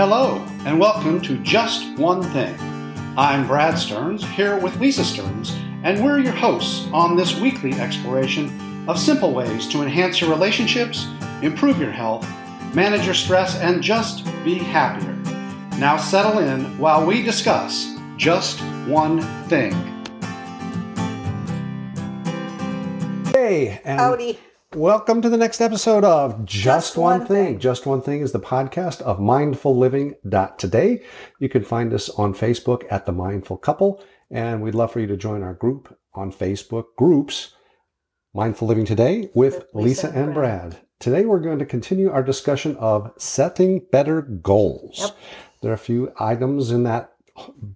Hello, and welcome to Just One Thing. I'm Brad Stearns, here with Lisa Stearns, and we're your hosts on this weekly exploration of simple ways to enhance your relationships, improve your health, manage your stress, and just be happier. Now settle in while we discuss just one thing. Hey, and Howdy. Welcome to the next episode of Just, Just One, thing. Thing. Just One Thing is the podcast of mindfulliving.today. You can find us on Facebook at The Mindful Couple, and we'd love for you to join our group on Facebook groups, Mindful Living Today with With Lisa, Lisa and and Brad. Today we're going to continue our discussion of setting better goals. Yep. There are a few items in that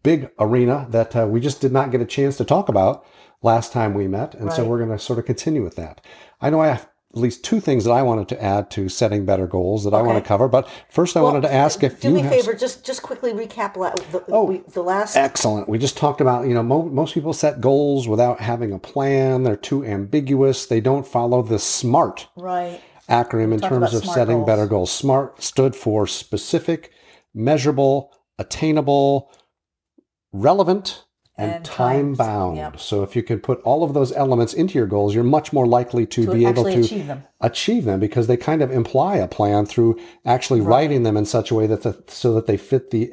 big arena that uh, we just did not get a chance to talk about last time we met, and so we're going to sort of continue with that. I know I have at least two things that I wanted to add to setting better goals that I want to cover, but first I wanted to ask if do you me a favor, just just quickly recap la- the, Oh. we, the last. Excellent. We just talked about, you know, mo- most people set goals without having a plan. They're too ambiguous. They don't follow the SMART Right. acronym in terms of setting goals. better goals. SMART stood for specific, measurable, attainable, relevant, and, And time bound. Yep. So if you can put all of those elements into your goals, you're much more likely to, To be able to achieve them. achieve them because they kind of imply a plan through actually writing them in such a way that the, so that they fit the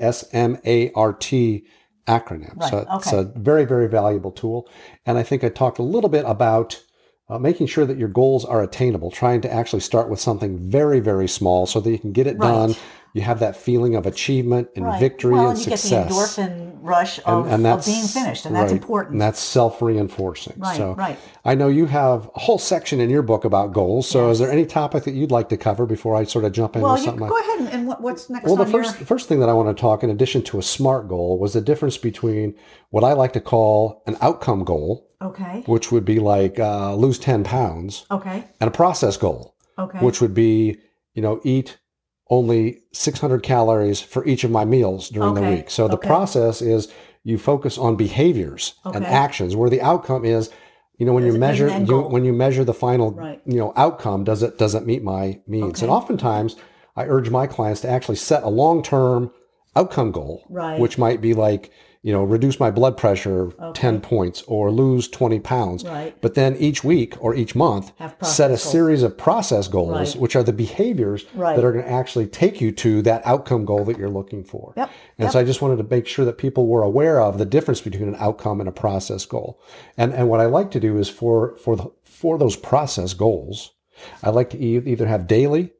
S-M-A-R-T acronym. Right, So it's a very, very valuable tool. And I think I talked a little bit about uh, making sure that your goals are attainable, trying to actually start with something very, very small so that you can get it Right. done. You have that feeling of achievement and Right. victory well, and you success. get the endorphin rush of, and of that's being finished, and that's right. important. And that's self-reinforcing. Right, so right. I know you have a whole section in your book about goals. So is there any topic that you'd like to cover before I sort of jump into well, you something? go ahead and, and what, what's next well, the first your? first thing that I want to talk, in addition to a SMART goal, was the difference between what I like to call an outcome goal, Okay. which would be like uh, lose ten pounds, Okay. and a process goal, Okay. which would be you know eat only 600 calories for each of my meals during the week. So the okay. process is you focus on behaviors and actions, where the outcome is, you know, when you Does meet measure you, when you measure the final Right. you know outcome, does it does it meet my needs? And oftentimes I urge my clients to actually set a long term outcome goal, Right. which might be like you know reduce my blood pressure 10 points or lose 20 pounds Right. but then each week or each month set a goals. series of process goals Right. which are the behaviors Right. that are going to actually take you to that outcome goal that you're looking for. Yep. And Yep. so I just wanted to make sure that people were aware of the difference between an outcome and a process goal. And and what I like to do is for for the for those process goals, I like to e- either have daily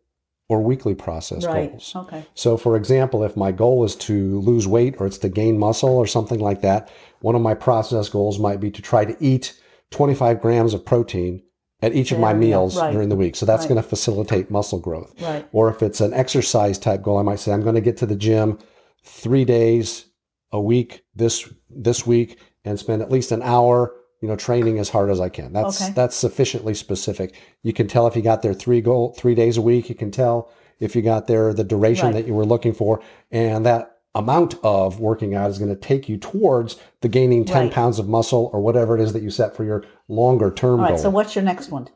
or weekly process Right. goals. Okay. So, for example, if my goal is to lose weight or it's to gain muscle or something like that, one of my process goals might be to try to eat 25 grams of protein at each of my There, yeah, meals right. during the week. So that's Right. going to facilitate muscle growth. Right. Or if it's an exercise type goal, I might say I'm going to get to the gym three days a week this this week and spend at least an hour, you know, training as hard as I can. That's Okay. that's sufficiently specific. You can tell if you got there three goal three days a week. You can tell if you got there the duration Right. that you were looking for, and that amount of working out is going to take you towards the gaining 10 Right. pounds of muscle or whatever it is that you set for your longer term All goal. right. So what's your next one?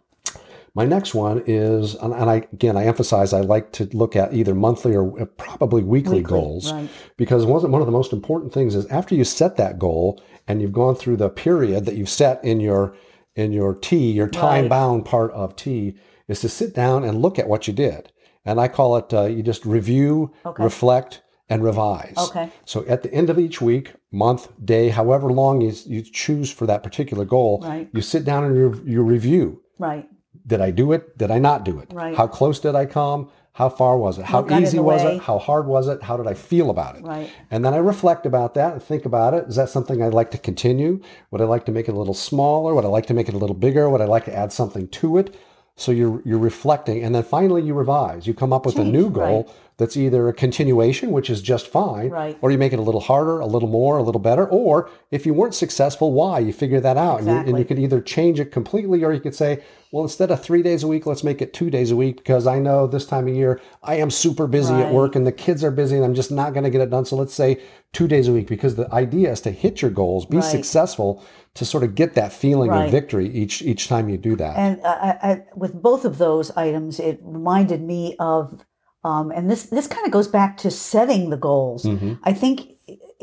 My next one is, and I again, I emphasize I like to look at either monthly or uh, probably weekly, Weekly, goals right. because one of the- one of the most important things is after you set that goal and you've gone through the period that you've set in your in your T, your time bound part of T, is to sit down and look at what you did. And I call it uh, you just review, Okay. reflect, and revise. Okay. So at the end of each week, month, day, however long you, you choose for that particular goal, Right. you sit down and you, you review. Right. Did I do it? Did I not do it? Right. How close did I come? How far was it? How easy was it? How hard was it? How did I feel about it? Right. And then I reflect about that and think about it. Is that something I'd like to continue? Would I like to make it a little smaller? Would I like to make it a little bigger? Would I like to add something to it? So you're you're reflecting, and then finally you revise. You come up with a new goal right. That's either a continuation, which is just fine, Right. or you make it a little harder, a little more, a little better, or if you weren't successful, why? You figure that out, and, you, and you could either change it completely, or you could say, well, instead of three days a week, let's make it two days a week because I know this time of year I am super busy at work and the kids are busy and I'm just not going to get it done. So let's say two days a week because the idea is to hit your goals, be Right. successful, to sort of get that feeling Right. of victory each each time you do that. And I, I, with both of those items, it reminded me of um, and this this kind of goes back to setting the goals. Mhm. I think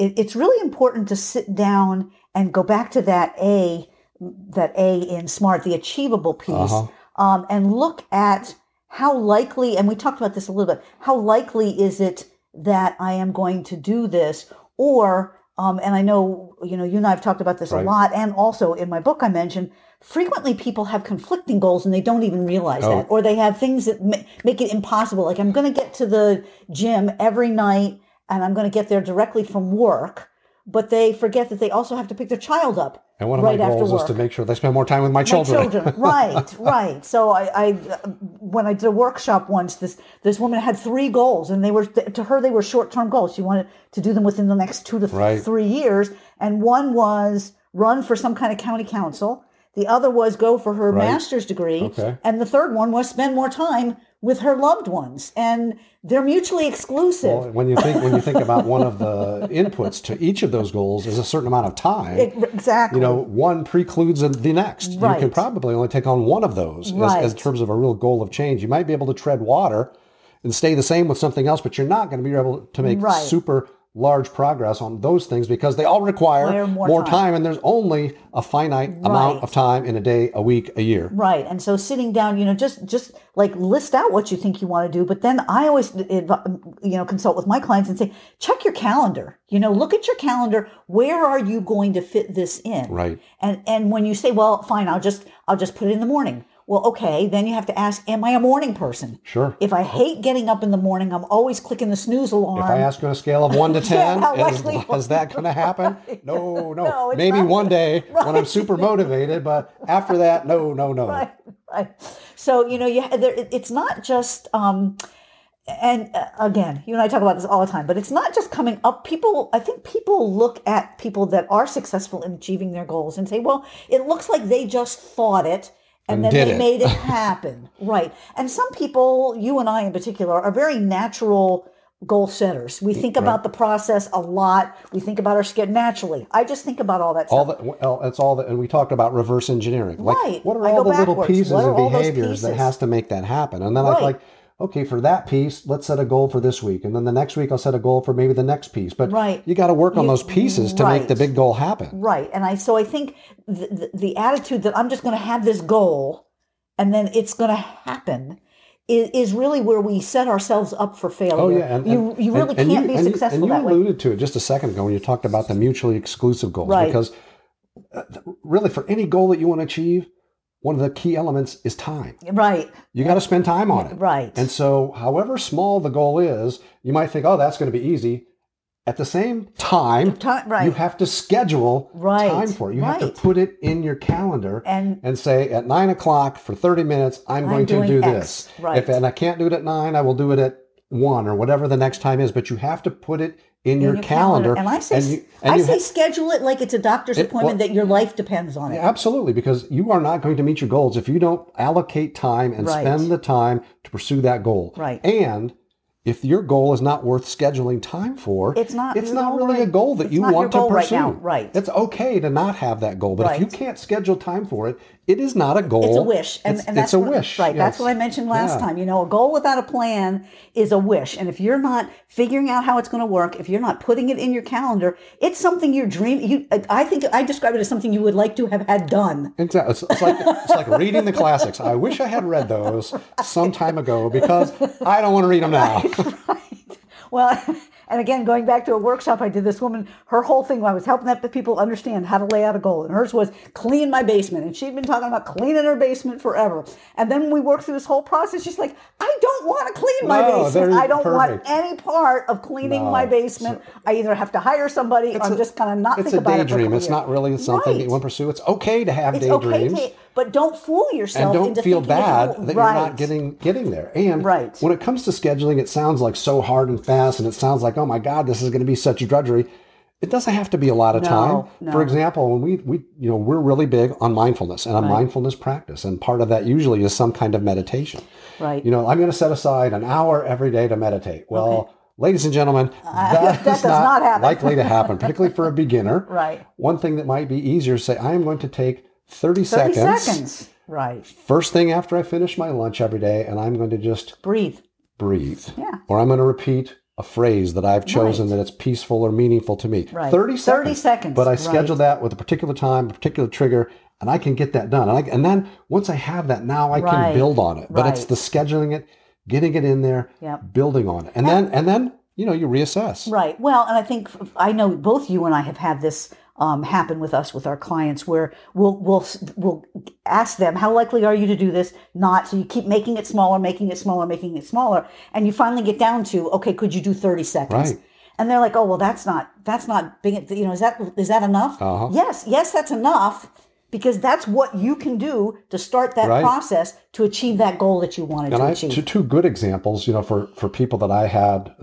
it, it's really important to sit down and go back to that A, that A in SMART, the achievable piece, Uh-huh. um, and look at how likely, and we talked about this a little bit, how likely is it that I am going to do this? Or, um, and I know, you know, you and I have talked about this Right. a lot, and also in my book I mentioned, frequently people have conflicting goals and they don't even realize Oh. that, or they have things that ma- make it impossible. Like, I'm going to get to the gym every night and I'm going to get there directly from work, but they forget that they also have to pick their child up And one of right my goals is to make sure they spend more time with my my children. children. right, right. So I, I, when I did a workshop once, this this woman had three goals, and they were to her they were short term goals. She wanted to do them within the next two to th- Right. three years, and one was run for some kind of county council. The other was go for her Right. master's degree, Okay. and the third one was spend more time with her loved ones, and they're mutually exclusive. Well, when you think when you think about one of the inputs to each of those goals is a certain amount of time. It- exactly. you know, one precludes the next. You can probably only take on one of those as, Right. as terms of a real goal of change. You might be able to tread water and stay the same with something else, but you're not going to be able to make Right. super large progress on those things because they all require more, more time. time. and there's only a finite amount of time in a day, a week, a year. Right. And so sitting down, you know, just just like list out what you think you want to do, but then I always you know consult with my clients and say, check your calendar. You know, look at your calendar. Where are you going to fit this in? Right. And and when you say, well, fine, I'll just I'll just put it in the morning. Well, okay, then you have to ask, am I a morning person? Sure. If I hate getting up in the morning, I'm always clicking the snooze alarm. If I ask on a scale of one to ten, how is, is that going to happen? No, no. No, Maybe not. one day when I'm super motivated, but after that, no, no, no. right, right. So you know, you there, it- it's not just. Um, and uh, again, you and I talk about this all the time, but it's not just coming up. People, I think people look at people that are successful in achieving their goals and say, "Well, it looks like they just thought it." And, And then they it. made it happen. right. And some people, you and I in particular, are very natural goal setters. We think about the process a lot. We think about our schedule naturally. I just think about all that All stuff. that, well, that's all that, and we talked about reverse engineering. Like, Right. what are all the little pieces of are and all those behaviors that has to make that happen? And then I Right. feel like, okay, for that piece, let's set a goal for this week, and then the next week I'll set a goal for maybe the next piece. But Right. you got to work on You- those pieces to make the big goal happen. Right. And I so I think the, the, the attitude that I'm just going to have this goal and then it's going to happen is, is really where we set ourselves up for failure. Oh yeah, and, you you really and- and can't you- be and you- successful And you that way. alluded to it just a second ago when you talked about the mutually exclusive goals, Right. because uh, really for any goal that you want to achieve, one of the key elements is time. Right. You got to spend time on it. Right. And so, however small the goal is, you might think, "Oh, that's going to be easy." At the same time, Ti- right. you have to schedule Right, time for it. You have to put it in your calendar And- and say, at nine o'clock for 30 minutes, I'm, I'm going to do X, this. right. If and I can't do it at nine, I will do it at one or whatever the next time is. But you have to put it in, your, your calendar. And I say you- and I say ha- schedule it like it's a doctor's It- appointment well- that your life depends on it. Absolutely, because you are not going to meet your goals if you don't allocate time and Right. spend the time to pursue that goal. Right. And if your goal is not worth scheduling time for, It's not It's not really a goal that it's you want to right pursue. now, right. It's okay to not have that goal, but if you can't schedule time for it, it is not a goal. It's a wish, and, it's, and it's that's a what- wish. right? That's what I mentioned last Yeah. time. You know, a goal without a plan is a wish, and if you're not figuring out how it's going to work, if you're not putting it in your calendar, it's something you're dreaming. You, I think I describe it as something you would like to have had done. Exactly. It's, it's like it's like reading the classics. I wish I had read those some time ago because I don't want to read them now. Well, and again, going back to a workshop I did, this woman, her whole thing, I was helping that people understand how to lay out a goal. And hers was clean my basement. And she'd been talking about cleaning her basement forever. And then we worked through this whole process. She's like, I don't want to clean my No, basement. I don't want any part of cleaning No. my basement. I either have to hire somebody or I'm a- just kind of not It's think about it. daydream. a It's not really something that you want to pursue. It's okay to have It's okay daydreams. to, but don't fool yourself and don't into feel bad that right. you're not getting getting there. And Right. when it comes to scheduling, it sounds like so hard and fast, and it sounds like, oh my God, this is going to be such drudgery. It doesn't have to be a lot of No, time. no. For example, when we we you know we're really big on mindfulness and a mindfulness practice, and part of that usually is some kind of meditation. Right. You know, I'm going to set aside an hour every day to meditate. Well. Okay. Ladies and gentlemen, that that is does not, not likely to happen, particularly for a beginner. Right. One thing that might be easier is say, I am going to take 30, 30 seconds seconds. Right. first thing after I finish my lunch every day, and I'm going to just Breathe. breathe. Yeah. Or I'm going to repeat a phrase that I've chosen Right. that it's peaceful or meaningful to me. Right. 30 seconds. 30 seconds, But I right. schedule that with a particular time, a particular trigger, and I can get that done. And, I, and then once I have that, now I Right. can build on it. But it's the scheduling it, getting it in there, Yep. building on it. And then, and then, you know, you reassess. Right. Well, and I think I know both you and I have had this um, happen with us with our clients, where we'll we'll we'll ask them how likely are you to do this? Not so you keep making it smaller, making it smaller, making it smaller, and you finally get down to okay, could you do thirty seconds? Right. And they're like, oh well, that's not that's not big. You know, is that is that enough? Uh-huh. Yes, yes, that's enough. Because that's what you can do to start that Right. process to achieve that goal that you wanted And to I achieve. two, two good examples, you know, for for people that I had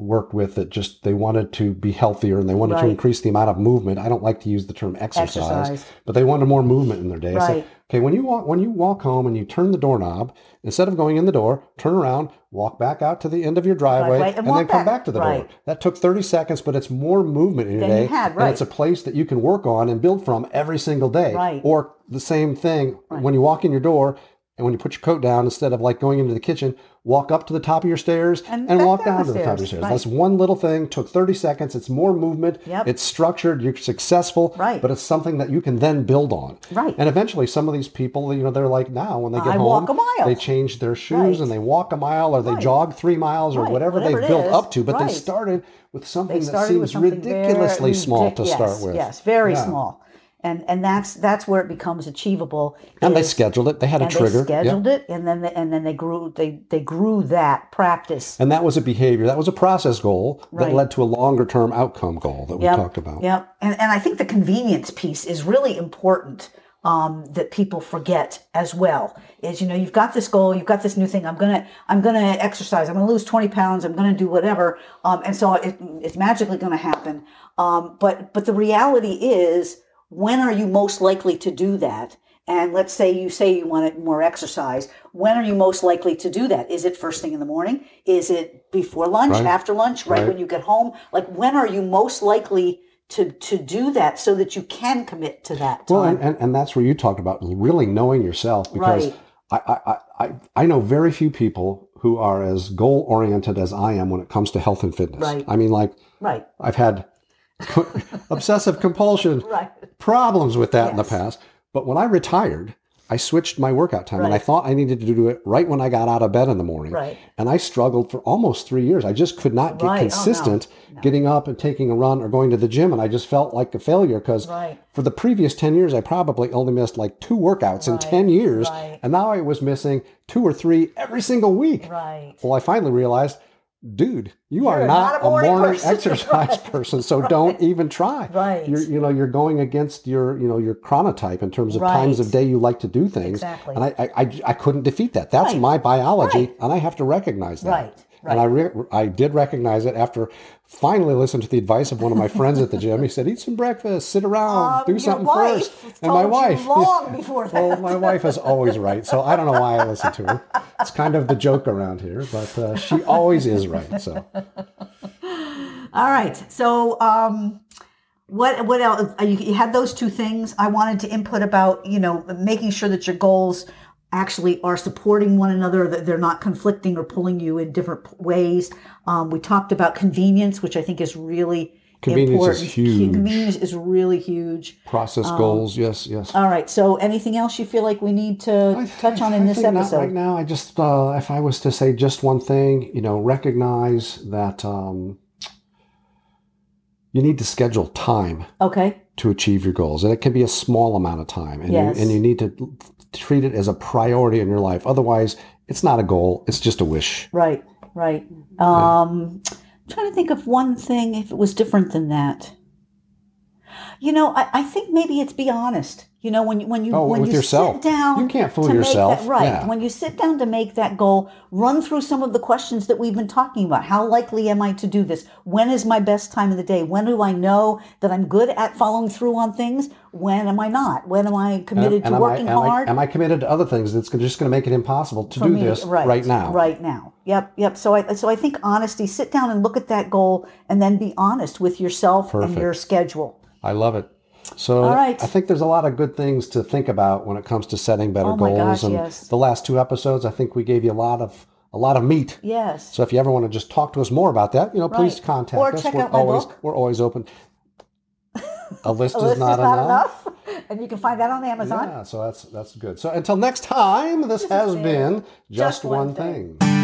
worked with that just they wanted to be healthier and they wanted to increase the amount of movement. I don't like to use the term exercise, Exercise. but they wanted more movement in their day. Right. okay, when you walk when you walk home and you turn the doorknob, instead of going in the door, turn around, walk back out to the end of your driveway, Driveway, and and, then come back. back to the Right. door. That took 30 seconds, but it's more movement in your Than you day. had, And it's a place that you can work on and build from every single day. Right. Or the same thing when you walk in your door and when you put your coat down, instead of like going into the kitchen, walk up to the top of your stairs And and, walk down down, to the top of your stairs. Right. That's one little thing. Took 30 seconds. It's more movement. Yep. It's structured. You're successful. Right. But it's something that you can then build on. Right. And eventually, some of these people, you know, they're like now when they get I home, walk a mile. they change their shoes Right. and they walk a mile or they Right. jog three miles or whatever, Whatever they've built is. up to. But they started with something They that seems ridiculously small to ridic- start with. Yes, very Yeah. small. And and that's that's where it becomes achievable. And they scheduled it. They had a trigger. They Yep. scheduled it, and then they, and then they grew they they grew that practice. And that was a behavior. That was a process goal that Right. led to a longer term outcome goal that we Yep, talked about. Yep. And and I think the convenience piece is really important. Um, that people forget as well is you know you've got this goal you've got this new thing i'm gonna i'm gonna exercise i'm gonna lose 20 pounds i'm gonna do whatever um, and so it, it's magically gonna happen um, but but the reality is when are you most likely to do that and let's say you say you want it more exercise when are you most likely to do that is it first thing in the morning is it before lunch Right. after lunch right, Right. when you get home like when are you most likely to to do that so that you can commit to that Well, and, and, and that's where you talked about really knowing yourself because Right. I, I, I, I know very few people who are as goal oriented as I am when it comes to health and fitness. Right. I mean, like, right I've had obsessive compulsion right problems with that in the past. But when I retired, I switched my workout time and I thought I needed to do it right when I got out of bed in the morning. Right. And I struggled for almost three years. I just could not get Right. Oh, no. consistent getting up and taking a run or going to the gym. And I just felt like a failure because Right. for the previous 10 years, I probably only missed like two workouts in 10 years. Right. And now I was missing two or three every single week. right Well, I finally realized, dude, you You're are not, a morning, person. exercise Right. person, so don't even try. Right. You're, you know, you're going against your, you know, your chronotype in terms of times of day you like to do things. Exactly. And I, I, I, I couldn't defeat that. That's Right. my biology, Right. and I have to recognize that. Right. And I, re- I did recognize it after finally listening to the advice of one of my friends at the gym. He said, "Eat some breakfast, sit around, Um, do something first." And my wife, long before well, my wife is always right, so I don't know why I listen to her. It's kind of the joke around here, but uh, she always is right. So All right. So, um, what what else? uh, You, you had those two things. I wanted to input about you know making sure that your goals actually are supporting one another, that they're not conflicting or pulling you in different ways. Um, we talked about convenience, which I think is really Convenience is huge. Convenience is really huge. process Um, goals, yes, yes. All right. So, anything else you feel like we need to touch on in I this think not episode? right now, I just, uh, if I was to say just one thing, you know, recognize that um, you need to schedule time Okay. To achieve your goals, and it can be a small amount of time, and Yes. you, and you need to treat it as a priority in your life. Otherwise, it's not a goal; it's just a wish. Right, right. Um, I'm trying to think of one thing if it was different than that. You know, I, I think maybe it's be honest. You know, when you when you Oh, when you yourself. sit down, You can't fool to yourself. That, right. Yeah. When you sit down to make that goal, run through some of the questions that we've been talking about. How likely am I to do this? When is my best time of the day? When do I know that I'm good at following through on things? When am I not? When am I committed And to am working I, am I- hard? am I committed to other things that's just going to make it impossible to for do me, this right, now? Right now. Yep, yep. So I so I think honesty. Sit down and look at that goal, and then be honest with yourself and your schedule. I love it. So right. I think there's a lot of good things to think about when it comes to setting better Oh my goals. gosh, and yes. the last two episodes, I think we gave you a lot of a lot of meat. Yes. So if you ever want to just talk to us more about that, you know, please Right. contact Or us. check we're out my always book. we're always open. A list, A is, not is not enough. enough. And you can find that on Amazon. Yeah, so that's that's good. So until next time, this, has has been been just, Just one One thing. Thing.